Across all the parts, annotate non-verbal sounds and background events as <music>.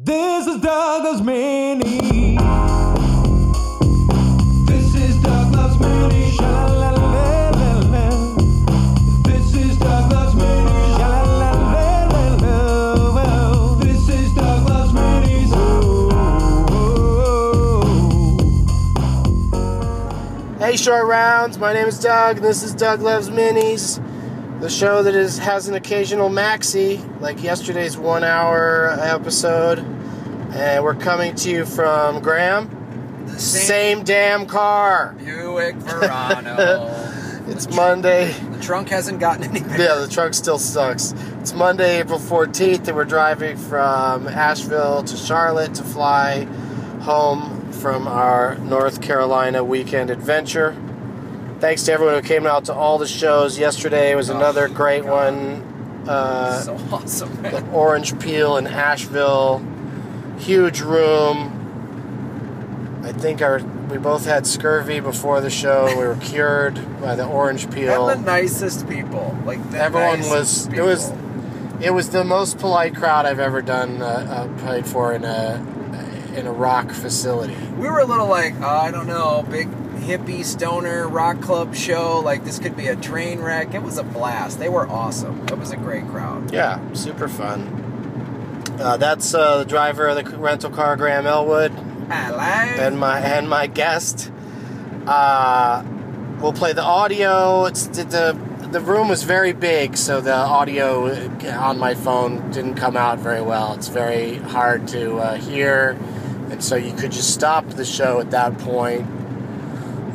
This is Doug Loves Minis. This is Doug Loves Minis. This is Doug Loves Minis. This is Douglas Mini. Oh, oh, oh. Hey, short rounds. My name is Doug. and This is Doug Loves Minis, the show that is has an occasional maxi, like yesterday's one-hour episode. And we're coming to you from Graham. The same, damn car. Buick Verano. <laughs> It's Monday. the trunk hasn't gotten any bigger. Yeah, the trunk still sucks. It's Monday, April 14th, and we're driving from Asheville to Charlotte to fly home from our North Carolina weekend adventure. Thanks to everyone who came out to all the shows. Yesterday was Oh, another great God. one. Uh, so <laughs> awesome, the. Orange Peel in Asheville. Huge room. I think our we both had scurvy before the show. We were cured by the Orange Peel. And the nicest people. Like the Everyone was. It was. It was the most polite crowd I've ever done uh, uh, played for in a in a rock facility. We were a little like, uh, I don't know, big hippie stoner rock club show. Like this could be a train wreck. It was a blast. They were awesome. It was a great crowd. Yeah, super fun. Uh, that's uh, the driver of the rental car, Graham Elwood, Hello. and my and my guest. Uh, we'll play the audio. It's the, the the room was very big, so the audio on my phone didn't come out very well. It's very hard to uh, hear, and so you could just stop the show at that point.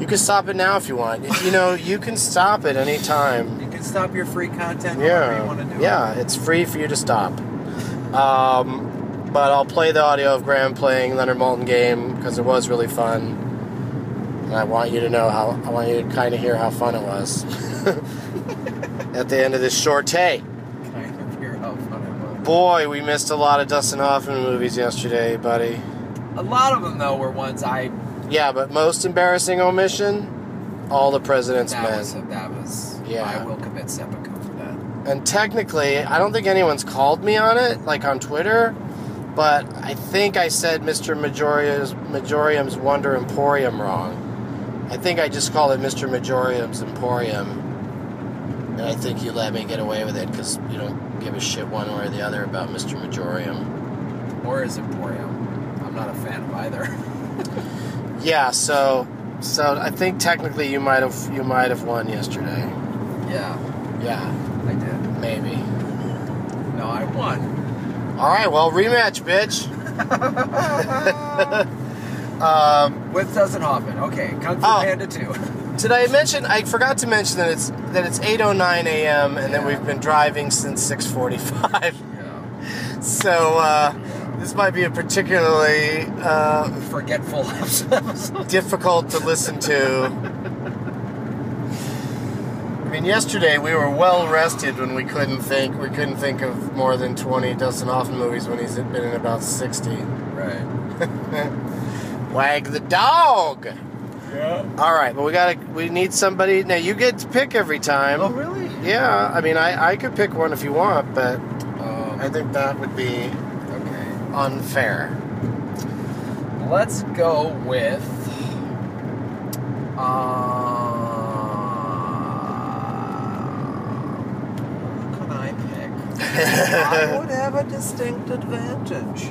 You can stop it now if you want. You know, you can stop it any time. you can stop your free content whenever you want to Yeah, yeah, it. it's free for you to stop. Um, but I'll play the audio of Graham playing Leonard Maltin game because it was really fun, and I want you to know how I want you to kind of hear how fun it was <laughs> at the end of this short take. Kind of hear how fun it was. Boy, we missed a lot of Dustin Hoffman movies yesterday, buddy. A lot of them though were ones I Yeah, but most embarrassing omission, All the President's that Men. was that was Yeah. I will commit seppuku for that. And technically, I don't think anyone's called me on it, like on Twitter, but I think I said Mr. Majoria's, Magorium's Wonder Emporium wrong. I think I just called it Mr. Magorium's Emporium. And I think you let me get away with it because you don't give a shit one way or the other about Mr. Magorium. Or is Emporium? I'm not a fan of either. <laughs> Yeah, so so I think technically you might have you might have won yesterday. yeah, Yeah, I did. maybe. No, I won. All right, well rematch, bitch. <laughs> um, With Dustin Hoffman. Okay, Kung Fu Oh. Panda 2. <laughs> Did I mention? I forgot to mention that it's that it's 8:09 a.m. and that we've been driving since 6:45. yeah. <laughs> So uh, this might be a particularly uh, Forgetful episode. difficult to listen to. I mean, yesterday we were well rested when we couldn't think. We couldn't think of more than 20 Dustin Hoffman movies when he's been in about 60. right. <laughs> Wag the dog. Yeah. All right, but we gotta. We need somebody. Now you get to pick every time. Oh, really? Yeah, I mean, I, I could pick one if you want, but Um, I think that would be okay. Unfair. Let's go with. Uh, can I pick? I <laughs> would have a distinct advantage.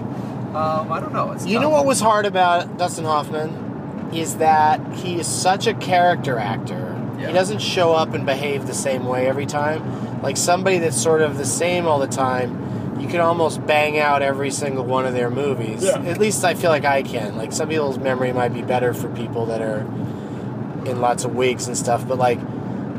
Um, I don't know. It's You know what was hard about Dustin Hoffman is that he is such a character actor. Yeah. He doesn't show up and behave the same way every time. Like somebody that's sort of the same all the time, you can almost bang out every single one of their movies. Yeah. At least I feel like I can. Like some people's memory might be better for people that are in lots of wigs and stuff, but like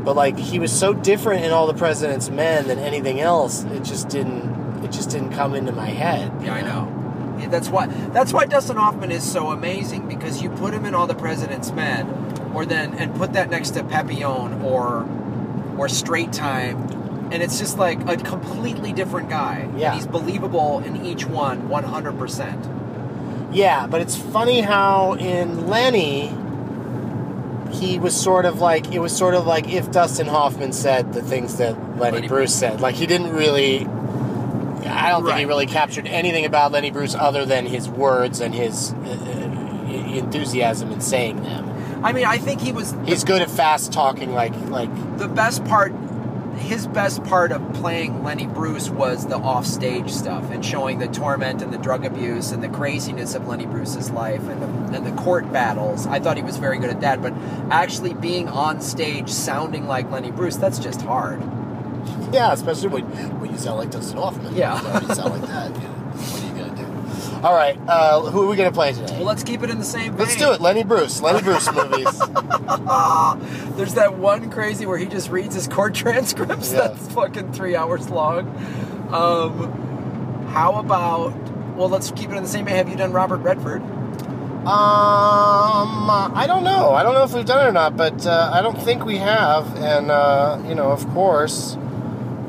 but like he was so different in all the President's Men than anything else. It just didn't it just didn't come into my head. Yeah, I know. Yeah, that's why. That's why Dustin Hoffman is so amazing because you put him in All the President's Men, or then and put that next to Papillon or or Straight Time, and it's just like a completely different guy. Yeah. And he's believable in each one, one hundred percent. Yeah, but it's funny how in Lenny, he was sort of like it was sort of like if Dustin Hoffman said the things that Lenny, Lenny Bruce said. Like he didn't really. I don't think he really captured anything about Lenny Bruce other than his words and his uh, uh, enthusiasm in saying them. I mean, I think he was He's good at fast talking, like like the best part his best part of playing Lenny Bruce was the offstage stuff and showing the torment and the drug abuse and the craziness of Lenny Bruce's life and the, and the court battles. I thought he was very good at that, but actually being on stage sounding like Lenny Bruce, that's just hard. <laughs> yeah, especially when when you sound like Dustin Hoffman. Yeah. you, sound like that. You know, what are you gonna do? All right, uh, who are we gonna play today? Well, let's keep it in the same vein. Let's do it. Lenny Bruce. Lenny Bruce <laughs> movies. <laughs> There's that one crazy where he just reads his court <laughs> transcripts. Yeah. That's fucking three hours long. Um, how about? Well, let's keep it in the same vein. Have you done Robert Redford? Um, I don't know. I don't know if we've done it or not, but uh, I don't think we have. And uh, you know, of course,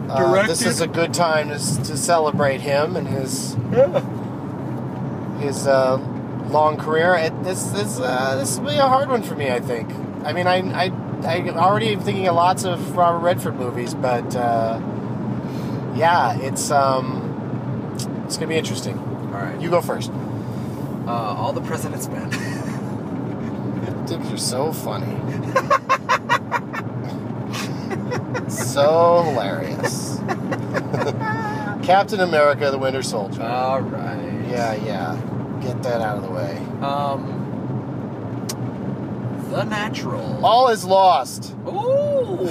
uh, this is a good time to, to celebrate him and his Yeah. His uh, long career. It, this this uh, this will be a hard one for me. I think. I mean, I I I already am thinking of lots of Robert Redford movies, but uh, yeah, it's um, it's gonna be interesting. All right. You go first. Uh, all the President's Men. <laughs> You're so funny. <laughs> so hilarious. <laughs> Captain America: The Winter Soldier. all right. Yeah, yeah. Get that out of the way. Um. The Natural. All is lost. Ooh. <laughs>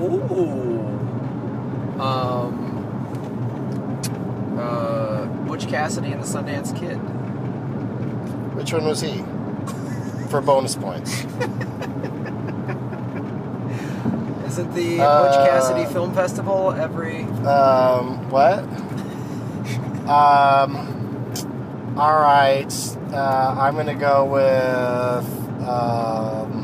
Ooh. Um. Uh, Butch Cassidy and the Sundance Kid. Which one was he? For bonus points. Isn't the Uh, Butch Cassidy Film Festival every? Um, what? Um, all right. Uh, I'm gonna go with um,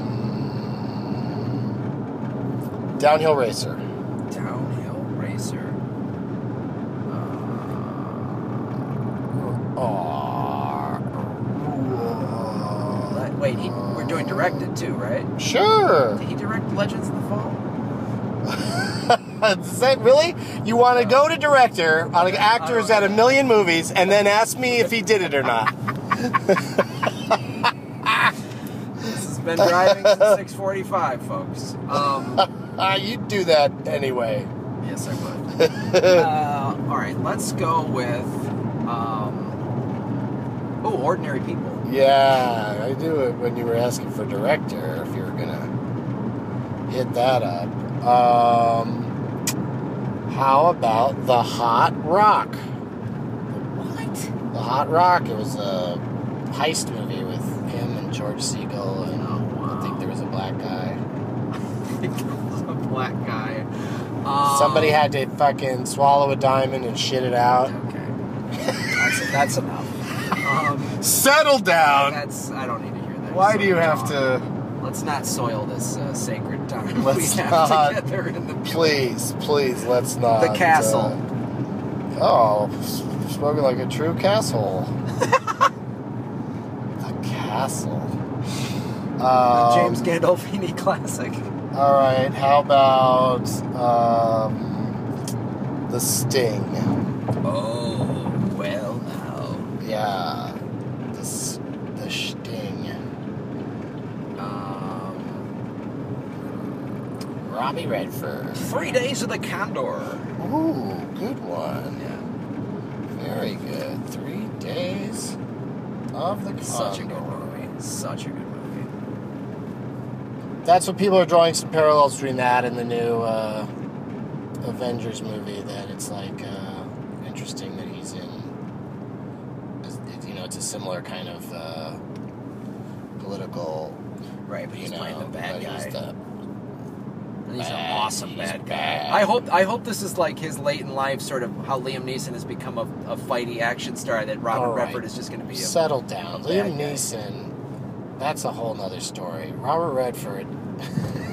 Downhill Racer. Downhill Racer. Oh. Wait, he, we're doing directed too, right? Sure. Did he direct Legends in the Fall? Is that really? You want to go to director on an actor who's had a million movies and then ask me if he did it or not? This has been driving since 6:45, folks. Um, Uh, <laughs> you'd do that anyway. yes, I would. <laughs> uh, all right, let's go with. Um, oh, Ordinary People. Yeah, I do it when you were asking for director if you were gonna hit that up. Um, how about the Hot Rock? What? The Hot Rock. It was a heist movie with him and George Segal, and I think there was a black guy. <laughs> a black guy. Um, Somebody had to fucking swallow a diamond and shit it out. Okay, that's that's enough. Um, Settle down. that's I don't need to hear that. Why So do you have long. to? Let's not soil this uh, sacred <laughs> Let's not. together in the Please, please, let's not. The castle. uh, oh, s- spoken like a true castle. <laughs> the castle. Um, James Gandolfini <laughs> classic. All right. How about um, the Sting? Oh, well now. Yeah, the s- the Sting. Um, Robbie Redford. three days of the Condor. Ooh, good one. Yeah, Very good. Three days of the Condor. such a good movie. Such a good movie. That's what people are drawing some parallels between that and the new uh, Avengers movie. That it's like uh, interesting that he's in. You know, it's a similar kind of uh, political. Right, but he's know, playing the bad guy. He's the- And he's an awesome he's bad guy. bad. I hope I hope this is like his late in life, sort of how Liam Neeson has become a, a fighty action star. That Robert All right. Redford is just going to be. A, Settle down. a Liam bad guy. Neeson, that's a whole nother story. Robert Redford,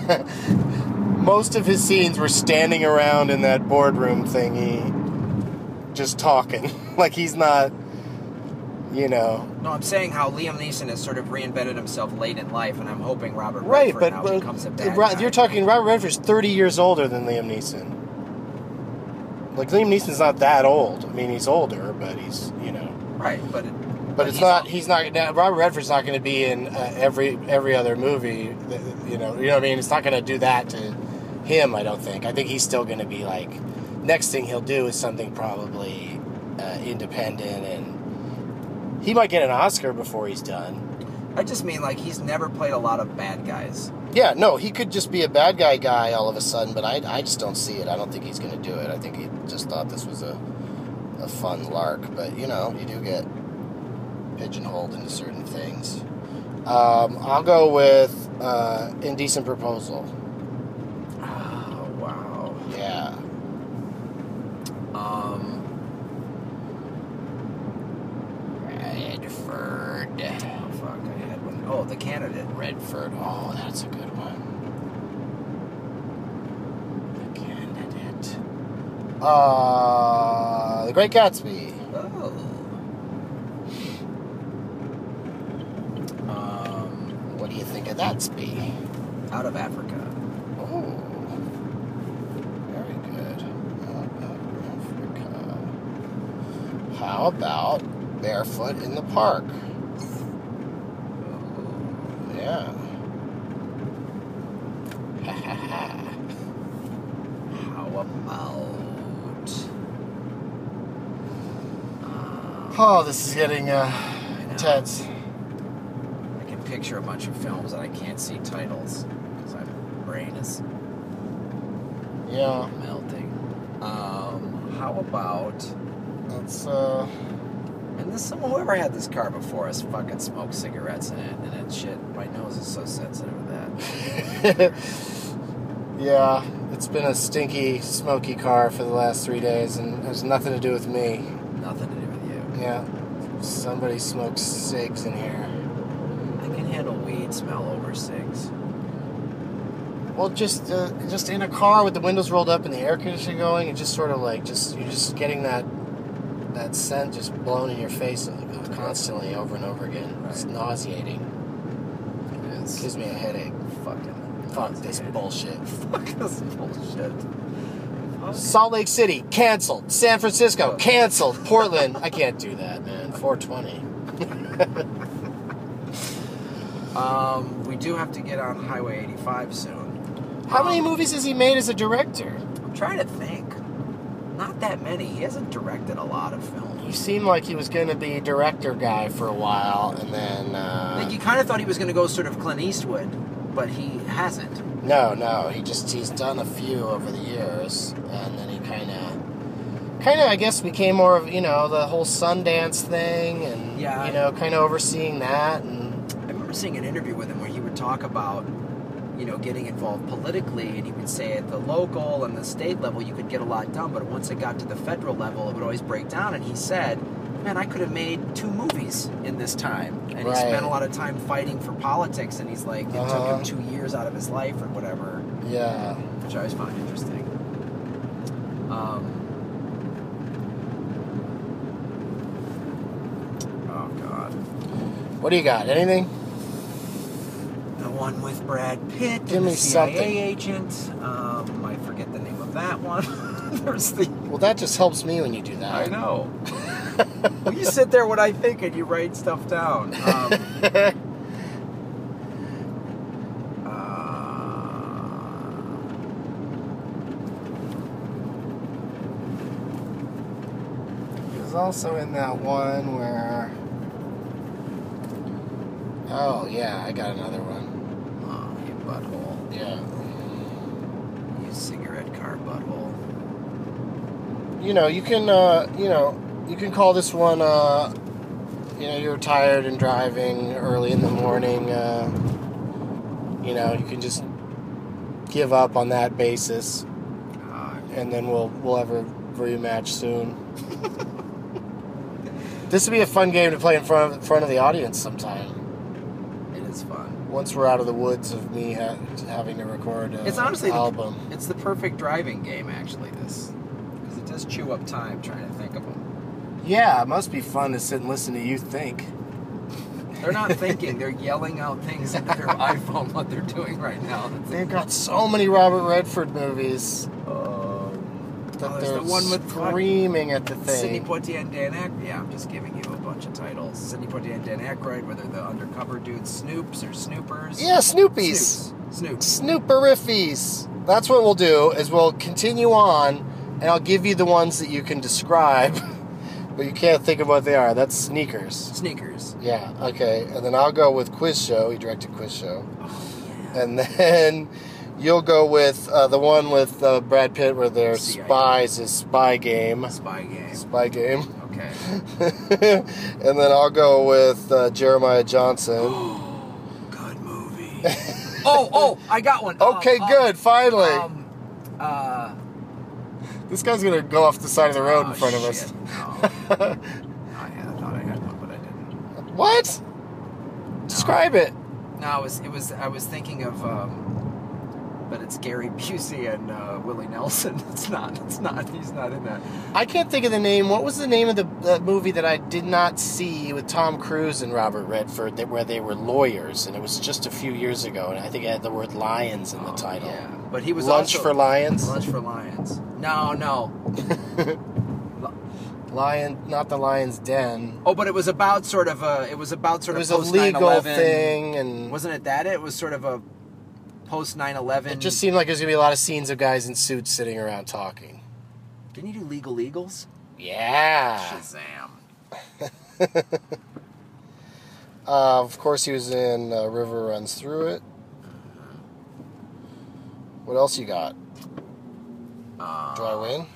<laughs> most of his scenes were standing around in that boardroom thingy, just talking. <laughs> like he's not, you know. no, I'm saying how Liam Neeson has sort of reinvented himself late in life, and I'm hoping Robert Right, Redford but, now but becomes a bad Ro- guy. you're talking Robert Redford's 30 years older than Liam Neeson. Like Liam Neeson's not that old. I mean, he's older, but he's you know. Right, but it, But it's he's- not. He's not. now, Robert Redford's not going to be in uh, every every other movie. that- You know. You know what I mean? It's not going to do that to him. I don't think. I think he's still going to be like. Next thing he'll do is something probably uh, independent, and he might get an Oscar before he's done. I just mean like he's never played a lot of bad guys. Yeah, no, he could just be a bad guy guy all of a sudden, but I, I just don't see it. I don't think he's going to do it. I think he just thought this was a, a fun lark. But, you know, you do get pigeonholed into certain things. Um, I'll go with uh, Indecent Proposal. Oh wow. Yeah. Um. Redford. Oh fuck! I had one. Oh, the candidate. Redford. Oh, that's a good one. The candidate. Uh, The Great Gatsby. Oh. Um, What do you think of that spee? out of Africa. Oh, very good. Out of Africa. How about barefoot in the park? Yeah. Ha ha ha. How about? Um, Oh, this is getting uh, intense. I can picture a bunch of films and I can't see titles because my brain is Yeah, melting. Um, how about? it's uh, And this whoever had this car before us fucking smoked cigarettes in it, and that shit. My nose is so sensitive to that. <laughs> yeah, it's been a stinky, smoky car for the last three days, and has nothing to do with me. Nothing to do with you. Yeah, somebody smokes cigs in here. I can handle weed smell over cigs. Well, just uh, just in a car with the windows rolled up and the air conditioning going, and just sort of like just you're just getting that that scent just blown in your face uh, constantly over and over again. It's nauseating. It is gives me a headache. fucking. Fuck this bullshit. <laughs> Fuck this bullshit. Salt Lake City canceled. San Francisco canceled. Portland, I can't do that. 420. <laughs> Um, we do have to get on Highway 85 soon. How many Um, movies has he made as a director? I'm trying to think. Not that many. He hasn't directed a lot of films. He seemed like he was going to be director guy for a while, and then uh, Like you kind of thought he was going to go sort of Clint Eastwood, but he hasn't. no, no, he just he's done a few over the years, and then he kind of, I guess, became more of you know the whole Sundance thing, and Yeah. you know, kind of overseeing that, and I remember seeing an interview with him where he would talk about, you know, getting involved politically, and he would say at the local and the state level you could get a lot done, but once it got to the federal level, it would always break down. And he said, "Man, I could have made two movies in this time." And he spent a lot of time fighting for politics, and he's like, it took Uh-huh. him two years out of his life or whatever, yeah, which I always found interesting. Um, oh God. What do you got? Anything? The one with Brad Pitt Give me the CIA something. agent. Um, I forget the name of that one. <laughs> There's the. Well, that just helps me when you do that. I know. <laughs> well, you sit there when I think and you write stuff down. Um, <laughs> He was also in that one where. Oh yeah, I got another one. oh, you butthole. Yeah, You cigarette car butthole. you know you can uh, you know you can call this one. Uh, you know you're tired and driving early in the morning. Uh, you know you can just give up on that basis, God. and then we'll we'll have a rematch soon. <laughs> this would be a fun game to play in front of, in front of the audience sometime. Is fun. once we're out of the woods of me ha- having to record an It's honestly the, it's the perfect driving game, actually. This because it does chew up time trying to think of them. Yeah, it must be fun to sit and listen to you think. They're not <laughs> thinking; they're yelling out things into their <laughs> iPhone what they're doing right now. They've got so many Robert Redford movies. Um, that Oh, they're the one with screaming at the thing. Sidney. Poitier and Dan Aykroyd. Yeah, I'm just giving you a bunch of titles. Sidney Poitier and Dan Aykroyd, whether the undercover dudes Snoops or Snoopers. Yeah, Snoopies. Snoops. Snooperiffies. That's what we'll do. Is we'll continue on, and I'll give you the ones that you can describe, <laughs> but you can't think of what they are. That's sneakers. Sneakers. Yeah. Okay. And then I'll go with Quiz Show. He directed Quiz Show. And <laughs> then you'll go with uh, the one with uh, Brad Pitt where they're spies is Spy Game. Spy game. Spy Game. <laughs> Okay. <laughs> and then I'll go with uh, Jeremiah Johnson. <gasps> Good movie. <laughs> oh, oh, I got one. Um, Okay, um, good. Finally. Um, uh, this guy's going to go off the side of the road oh, in front of shit. us. <laughs> No. I had- thought I had one, but I didn't. What? Describe it. No, I was. It was. I was thinking of. Um, but it's Gary Busey and uh, Willie Nelson. <laughs> It's not. It's not. He's not in that. I can't think of the name. What was the name of the, the movie that I did not see with Tom Cruise and Robert Redford that, where they were lawyers? And it was just a few years ago, and I think it had the word lions in the Oh, title. Yeah, but he was Lunch also- for Lions? Lunch for Lions. No, no. <laughs> Lion, not the Lion's Den. Oh, but it was about sort of a. It was about sort It of a legal 9/11. thing, and Wasn't it that? It was sort of a post 9/11. it just seemed like there's gonna be a lot of scenes of guys in suits sitting around talking. Didn't you do Legal Eagles? Yeah. Shazam. <laughs> Uh, of course, he was in uh, River Runs Through It. What else you got? Uh, Do I win?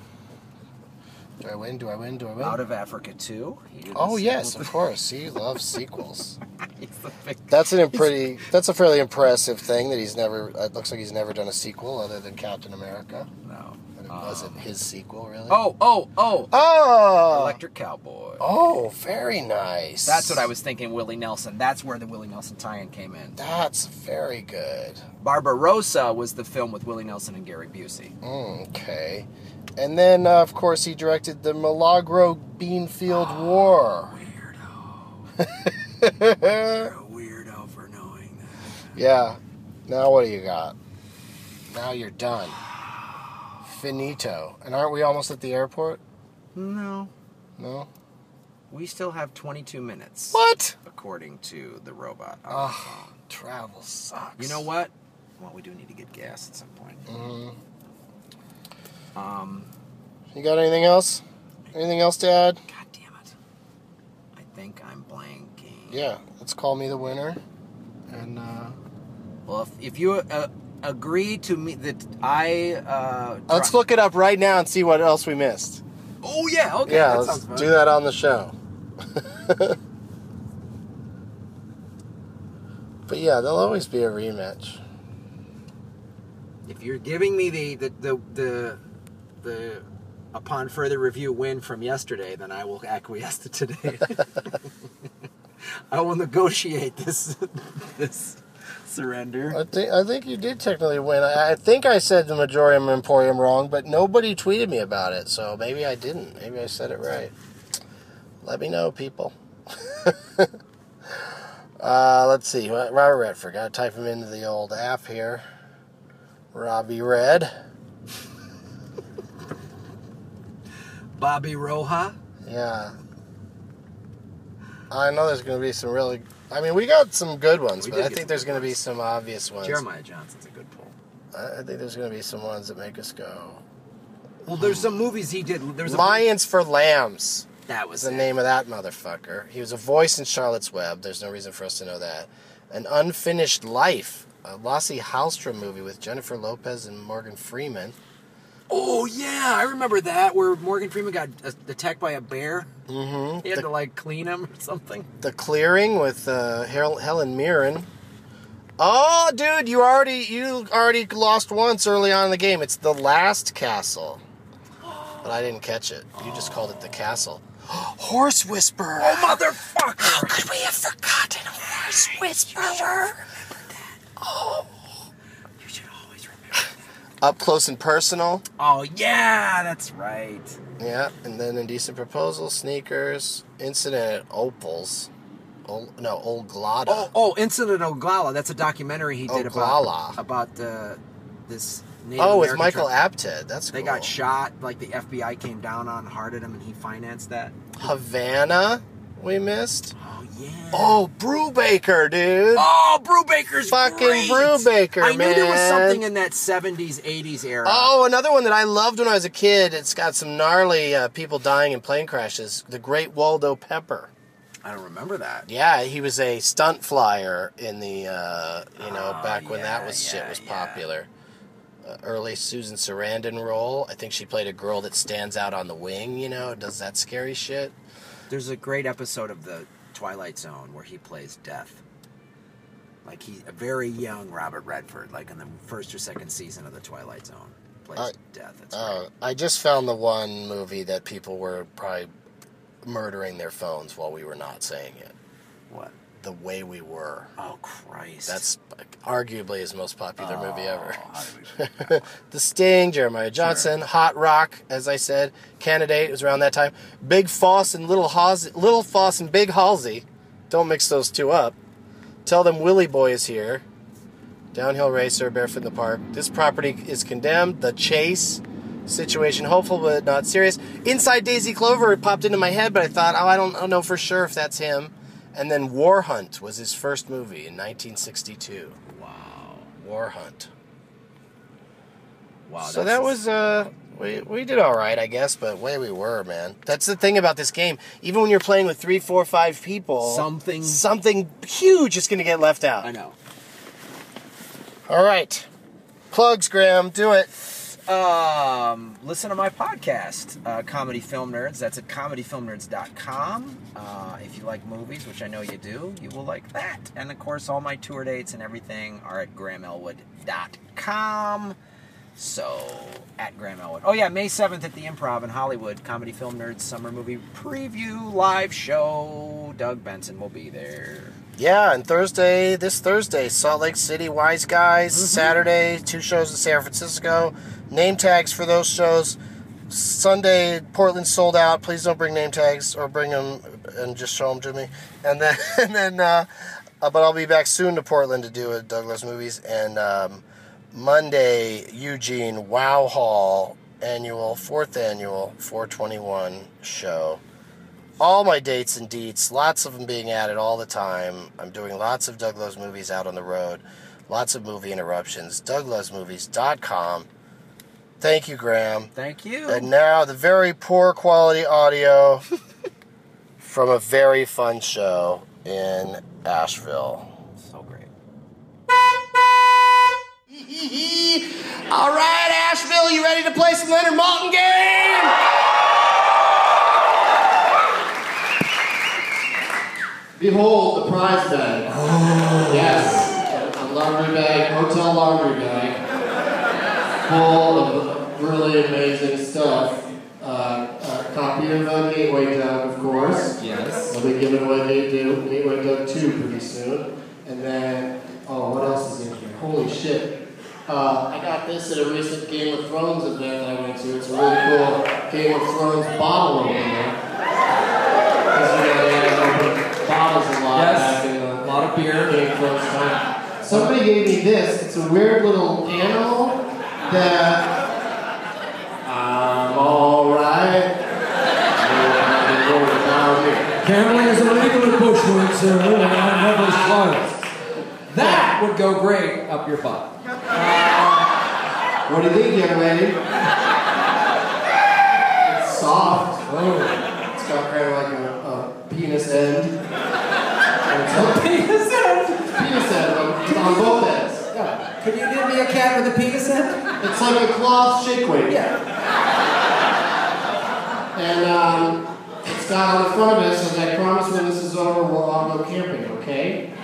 Do I win? Do I win? Do I win? Out of Africa 2. Oh yes, of course. He loves sequels. <laughs> He's the big- That's an pretty. That's a fairly impressive thing that he's never. It looks like he's never done a sequel other than Captain America. No. But it Um, wasn't his sequel, really. Oh, oh, oh. Oh. Electric Cowboy. Oh, very nice. That's what I was thinking, Willie Nelson. That's where the Willie Nelson tie-in came in. That's very good. Barbarossa was the film with Willie Nelson and Gary Busey. Okay. And then, uh, of course, he directed the Milagro Beanfield Oh, War. Weirdo. <laughs> <laughs> You're a weirdo for knowing that. yeah. Now what do you got? Now you're done. Finito. And aren't we almost at the airport? No. No. We still have 22 minutes. What? According to the robot. Oh, travel sucks. You know what? Well, we do need to get gas at some point. hmm Um, You got anything else? Anything else to add? God damn it. I think I'm blanking. Yeah. Let's call me the winner. And uh, Well, if, if you uh, agree to me that I. Uh, let's look it up right now and see what else we missed. Oh, yeah, okay. yeah, that let's do that on the show. <laughs> but yeah, there'll always be a rematch. If you're giving me the the the the, the upon further review win from yesterday, then I will acquiesce to today. <laughs> <laughs> I will negotiate this <laughs> this surrender. I think I think you did technically win. I, I think I said the Magorium Emporium wrong, but nobody tweeted me about it, so maybe I didn't. Maybe I said it right. Let me know, people. <laughs> uh, let's see. Robert Redford. Got to type him into the old app here. Robbie Red. Bobby Roja. Yeah. I know there's going to be some really. I mean, we got some good ones, We but I think there's going to be some obvious ones. Jeremiah Johnson's a good pull. I I think there's going to be some ones that make us go. Well, there's some movies he did. There's a Lions for Lambs That was the it. name of that motherfucker. He was a voice in Charlotte's Web. There's no reason for us to know that. An Unfinished Life, a Lasse Hallstrom movie with Jennifer Lopez and Morgan Freeman. Oh yeah, I remember that where Morgan Freeman got uh, attacked by a bear. Mm-hmm. He had The, to like clean him or something. The Clearing with uh, Hel- Helen Mirren. Oh, dude, you already you already lost once early on in the game. It's the Last Castle, but I didn't catch it. You just called it the Castle. <gasps> Horse Whisperer. Oh motherfucker! How could we have forgotten Horse Whisperer? You should always remember. Up close and personal. Oh yeah, that's right. Yeah, and then Indecent Proposal, Sneakers, Incident at Opals. Ol, no, Old Oh, oh, Incident Oglala. That's a documentary he did Oglala. about about uh, this Native Oh, with Michael. Apted. That's They cool. got shot. Like the FBI came down on, hard at him, and he financed that. Havana. We missed. Oh yeah. Oh, Brubaker, dude. Oh, Brubaker's Fucking great. Brubaker, I knew there was something in that '70s, '80s era. Oh, another one that I loved when I was a kid. It's got some gnarly uh, people dying in plane crashes. The Great Waldo Pepper. I don't remember that. Yeah, he was a stunt flyer in the, uh, you know, Oh, back when that yeah, was shit was yeah. popular. Uh, early Susan Sarandon role. I think she played a girl that stands out on the wing. You know, does that scary shit. There's a great episode of the Twilight Zone where he plays Death. Like he, a very young Robert Redford, like in the first or second season of the Twilight Zone, plays Uh, Death. It's Uh. I just found the one movie that people were probably murdering their phones while we were not saying it. The way we were. Oh Christ! That's arguably his most popular movie ever. Oh, did we- The Sting, Jeremiah Johnson, Hot Rock, as I said, Candidate it was around that time. Big Fauss and Little Halsey, Little Fauss and Big Halsey. Don't mix those two up. Tell them Willie Boy is here. Downhill racer, barefoot in the park. This property is condemned. The chase situation, hopeful but not serious. Inside Daisy Clover it popped into my head, but I thought, oh, I don't, I don't know for sure if that's him. And then War Hunt was his first movie in 1962. wow, War Hunt. wow. So that was uh we we did all right, I guess, but way we were, man. That's the thing about this game. Even when you're playing with three, four, five people, Something- something huge is going to get left out. I know. All right, plugs, Graham, do it. Um, listen to my podcast, uh, Comedy Film Nerds. That's at comedyfilmnerds.com. Uh, if you like movies, which I know you do, you will like that. And of course, all my tour dates and everything are at grahamelwood.com. So, at Graham Elwood. Oh, yeah, May 7th at the Improv in Hollywood, Comedy Film Nerds Summer Movie Preview Live Show. Doug Benson will be there. Yeah, and Thursday, this Thursday, Salt Lake City, Wise Guys. Saturday, two shows in San Francisco. Name tags for those shows. Sunday, Portland sold out. Please don't bring name tags or bring them and just show them to me. And then, <laughs> and then, uh, uh, but I'll be back soon to Portland to do a Doug Loves Movies. And um, Monday, Eugene Wow Hall annual, fourth annual 421 show all my dates and deets, lots of them being added all the time. I'm doing lots of Doug Loves movies out on the road, lots of movie interruptions. DougLovesMovies.com. Thank you, Graham. Thank you. And now the very poor quality audio <laughs> from a very fun show in Asheville. so great. <laughs> All right, Asheville, you ready to play some Leonard Maltin game? Behold the prize bag. Oh. Yes, a laundry bag, hotel laundry bag, full of really amazing stuff. Uh, a copy of uh, Gateway Doug, of course. Yes. We'll be giving away Gateway, Gateway Doug 2 pretty soon. And then, oh, what else is in here? Holy shit. Uh, I got this at a recent Game of Thrones event that I went to. It's a really cool Game of Thrones bottle opener. Because you know, they had open bottles a lot back in the a lot of beer. Game of Thrones time. Somebody gave me this. It's a weird little animal that I'm alright. Gambling uh, is illegal in Bushwood, sir, and our never closed. That would go great up your butt. What do you think, young lady? It's soft. Oh. It's got kind of like a, a penis end. And a Penis end on, on both ends. Yeah. Could you give me a cat with a penis end? It's like a cloth shake weight. Yeah. And um, it's got on the front of it, says, I promise when this is over, we'll all go camping, okay? So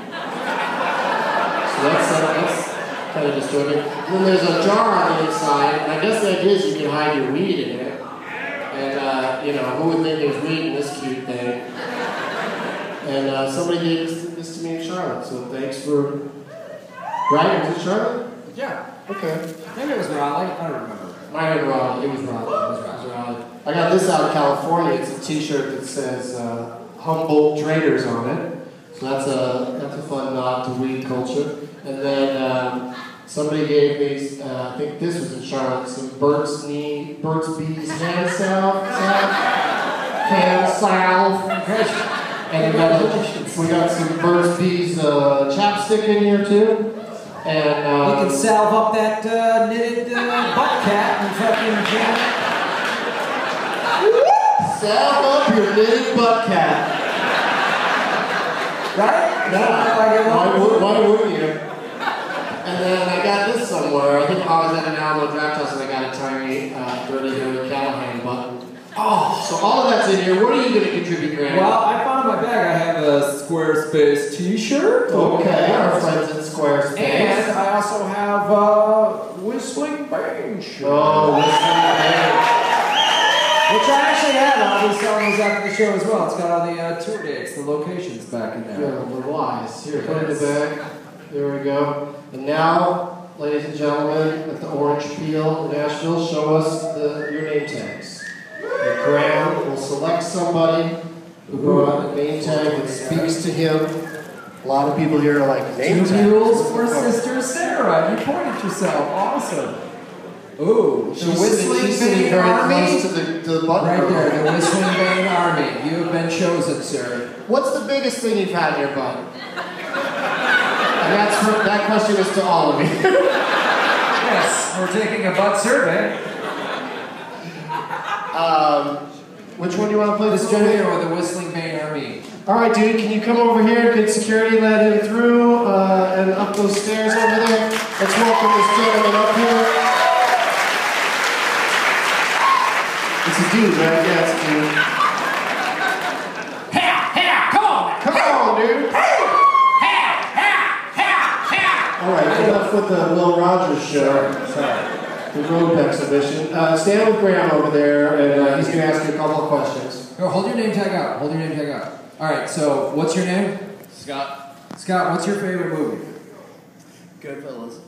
that's, uh, that's kind of disturbing. And then there's a jar on the inside, and I guess the idea is you can hide your weed in it. And, uh, you know, who would think there's weed in this cute thing? And uh, somebody gave this, this to me in Charlotte, so thanks for. Right? Was it Charlotte? Yeah. Okay. Maybe it was Raleigh. I don't remember. Mine was Raleigh. It was Raleigh. It was Raleigh. I got this out of California. It's a T-shirt that says uh, Humboldt Traders on it. So that's a that's a fun nod to weed culture. And then um, Somebody gave me, uh, I think this was in Charlotte, some Burt's Knee, Burt's Bees hand salve, hand salve. And we got, we got some Burt's Bees uh, chapstick in here too. And You uh, can salve up that uh, knitted uh, butt cat and fucking jam salve up your knitted butt cat. Right? It why, would, why wouldn't you? And then I got this somewhere. I think I was at an Alamo Drafthouse and I got a tiny uh, Dirty Harry Callahan button. Oh, so all of that's in here. What are you going to contribute, Grant? Well, I found in my bag I have a Squarespace t-shirt. okay, our friends at Squarespace. And I also have a Whistling Bang shirt. oh, whistling Which I actually had. I'll be selling those after the show as well. It's got all the uh, tour dates, the locations back in there. Yeah, we're wise. Here, put it in the bag. There we go. And now, ladies and gentlemen, at the Orange Peel Nashville, show us the, your name tags. And Graham will select somebody who brought a name tag that speaks to him. A lot of people here are like, name Two mules for Sister Sarah. You pointed yourself. Awesome. Ooh, the She's sitting, Whistling she's very Army. close to the, to the button. Right there, the Whistling Bang Army. You have been chosen, sir. What's the biggest thing you've had in your butt? And that's for, that question is to all of you. Yes, we're taking a butt survey. Um, which one do you want to play? This This gentleman or the Whistling Bang Army? All right, dude, can you come over here? Can security let him through uh, and up those stairs over there? Let's welcome this gentleman up here. It's a dude, right? Yeah, it's a dude. Come on! Come on, dude. All right, enough with the Will Rogers show. The road exhibition. Uh, stand with Graham over there, and uh, he's going to ask you a couple of questions. Go, hold your name tag out. Hold your name tag out. All right. So, what's your name? Scott. Scott. What's your favorite movie? Goodfellas.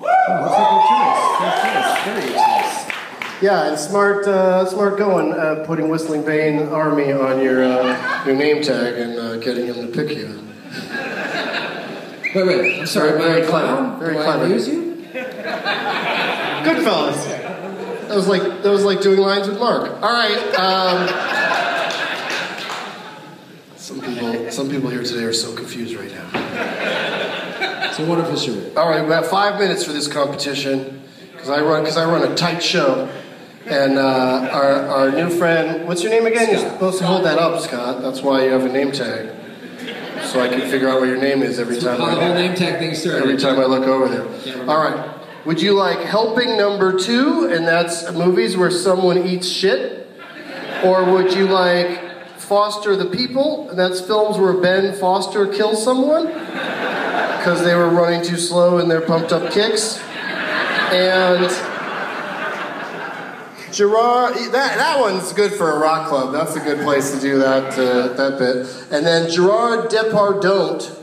Oh, that's a good choice. Good choice. Very good choice. Yeah, and smart, uh, smart going, uh, putting Whistling Bane Army on your uh, your name tag and uh, getting him to pick you. Wait, wait. I'm sorry. Very- am I very a clever, clown? very Do clever. I amuse you? Goodfellas. That was like that was like doing lines with Mark. All right. Um, some people, some people here today are so confused right now. It's a wonderful shirt. All right, we have five minutes for this competition because I run because I run a tight show, and uh, our our new friend. What's your name again? You're supposed to hold that up, Scott. That's why you have a name tag, so I can figure out what your name is every time. How the whole name tag thing started. Every time I look over there. All right. Would you like helping number two, and that's movies where someone eats shit? Or would you like Foster the People, and that's films where Ben Foster kills someone because they were running too slow in their pumped up kicks? And Gerard, that, that one's good for a rock club. That's a good place to do that, uh, that bit. And then Gerard Depardieu,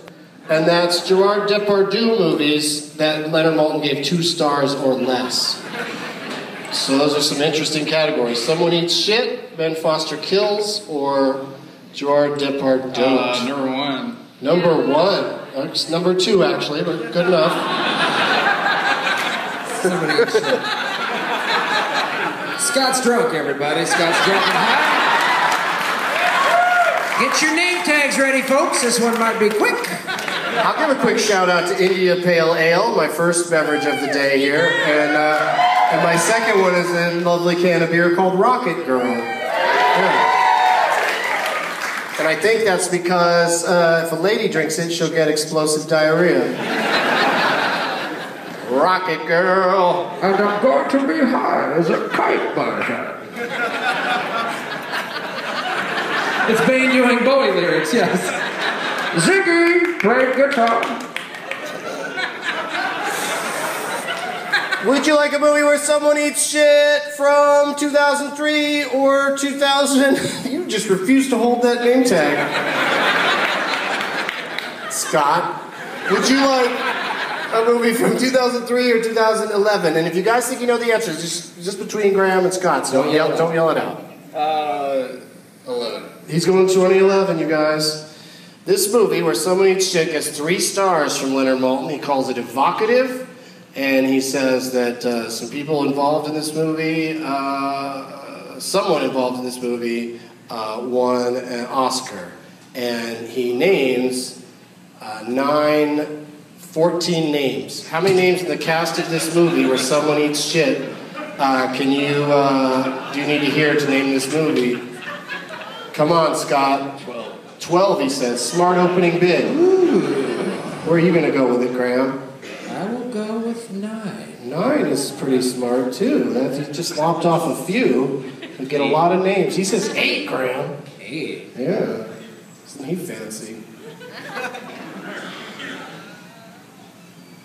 and that's Gerard Depardieu movies that Leonard Maltin gave two stars or less. So those are some interesting categories. Someone eats shit, Ben Foster kills, or Gerard Depardieu. Uh, number one. number one. It's number two, actually, but good enough. Scott's drunk, everybody. Scott's drunk and high. Get your name tags ready, folks. This one might be quick. I'll give a quick shout out to India Pale Ale, my first beverage of the day here, and uh, and my second one is a lovely can of beer called Rocket Girl. Yeah. And I think that's because uh, if a lady drinks it, she'll get explosive diarrhea. Rocket Girl. And I'm going to be high as a kite by It's Bane doing Bowie lyrics, yes. Ziggy played guitar. Would you like a movie where someone eats shit from 2003 or 2000? <laughs> You just refuse to hold that name tag. Scott, would you like a movie from 2003 or 2011? And if you guys think you know the answers, just just between Graham and Scott, so don't yell, don't yell it out. Uh, 11. He's going 2011, you guys. This movie, where someone eats shit, gets three stars from Leonard Maltin. He calls it evocative and he says that uh, some people involved in this movie, uh, someone involved in this movie, uh, won an Oscar. And he names uh, nine, 14 names. How many names in the cast of this movie where someone eats shit? Uh, can you, uh, do you need to hear to name this movie? Come on, Scott. 12. 12, he says. Smart opening bid. Where are you going to go with it, Graham? I will go with nine. Nine is pretty smart too. That he just lopped off a few and get a lot of names. He says eight, Graham. Eight. Yeah. Isn't he fancy?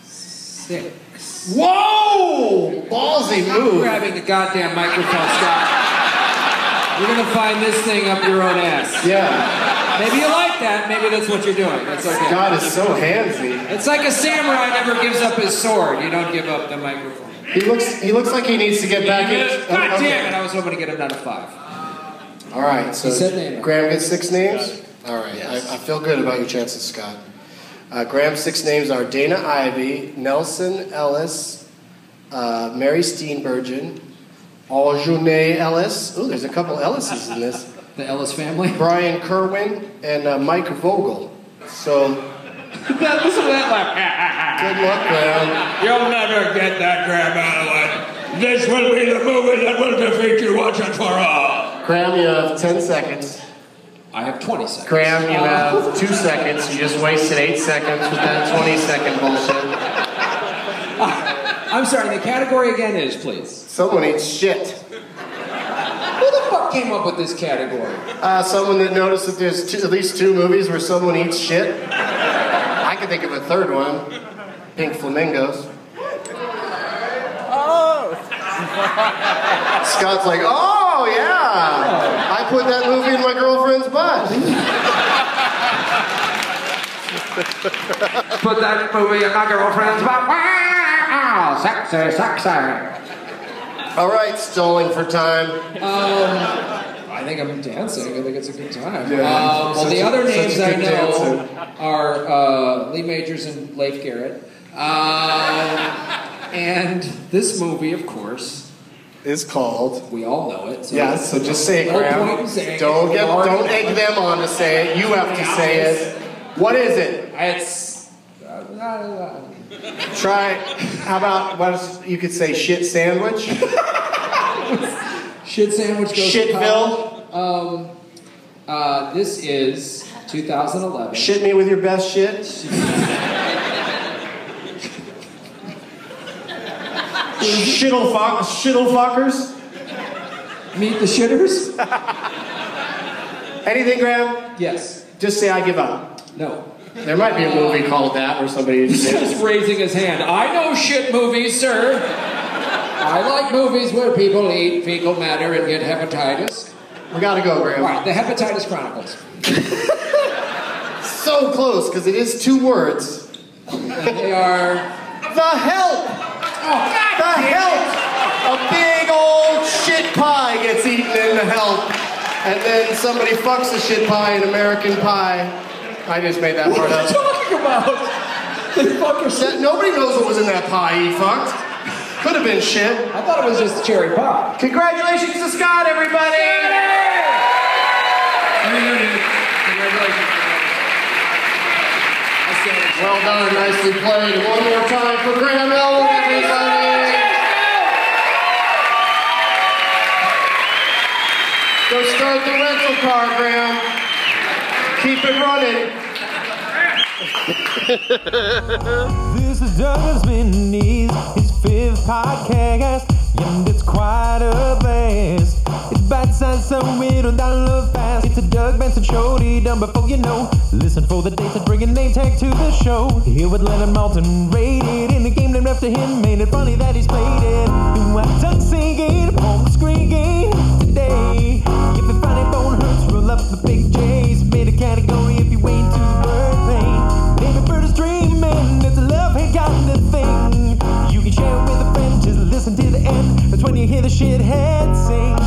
Six. Whoa! Ballsy I'm move. grabbing the goddamn microphone, Scott. You're gonna find this thing up your own ass. Yeah. Maybe you like that. Maybe that's what you're doing. That's okay. God is so handsy. It's like a samurai never gives up his sword. You don't give up the microphone. He looks. He looks like he needs to get back in. God okay. damn it! I was hoping to get him down to five. All right. So said name. Graham gets six names. All right. I, I feel good about your chances, Scott. Uh, Graham's six names are Dana Ivey, Nelsan Ellis, uh, Mary Steenburgen, Aunjanue Ellis. Oh, there's a couple Ellises in this. The Ellis family. <laughs> Brian Kerwin and uh, Mike Vogel. So Listen to that laugh. good luck, man. You'll never get that grab out of it. This will be the movie that will defeat you once and for all. Graham, you have 10 seconds. I have 20 seconds. Graham, you have two seconds. You just wasted eight seconds with that 20 second bullshit. <laughs> I'm sorry, the category again is, please. Someone eats shit. Who came up with this category? Uh, someone that noticed that there's two, at least two movies where someone eats shit. I can think of a third one. Pink Flamingos. Oh! <laughs> Scott's like, oh yeah, I put that movie in my girlfriend's butt. Put that movie in my girlfriend's butt. Wow, sexy, sexy. All right, stalling for time. I think I'm dancing. I think it's a good time. Yeah. Um, well, Such the a- other names I know dancer. are uh, Lee Majors and Leif Garrett. Uh, and this movie, of course, Is called. we all know it. So Yeah, so just say it, Graham. point in saying Don't it. get, don't egg them on to say it. You have to say it. What is it? It's. uh, Try. How about what is, you could say? Shit sandwich. <laughs> Shit sandwich goes to Shitville. Um, uh, this is 2011. Shit me with your best shit. Shittle fuck, shittle fuckers. Meet the shitters? Anything, Graham? Yes. Just say I give up. No. There might be a movie called that where somebody. He's just raising his hand. I know shit movies, sir. I like movies where people eat fecal matter and get hepatitis. we gotta go, Graham. right, the Hepatitis Chronicles. So close because it is two words. They are. The help. Oh, The help! A big old shit pie gets eaten in the help. And then somebody fucks the shit pie in American Pie. I just made that what part are you up. talking about? They fuck your shit. That- nobody knows what was in that pie he fucked. Could have been shit. I thought it was just cherry pie. Congratulations to Scott, everybody! Well done, nicely played. One more time for Graham Elwood, everybody! Go start the rental car, Graham. Keep it running. This is Doug Loves Minis fifth podcast, and it's quite a blast. It's bite sized, so it'll download fast. It's a Doug Benson show, done before you know. Listen for the dates that bring a name tag to the show. Here with Leonard Maltin, rated in the game named after him. Made it funny that he's played it. What Doug singing when you hear the shithead sing.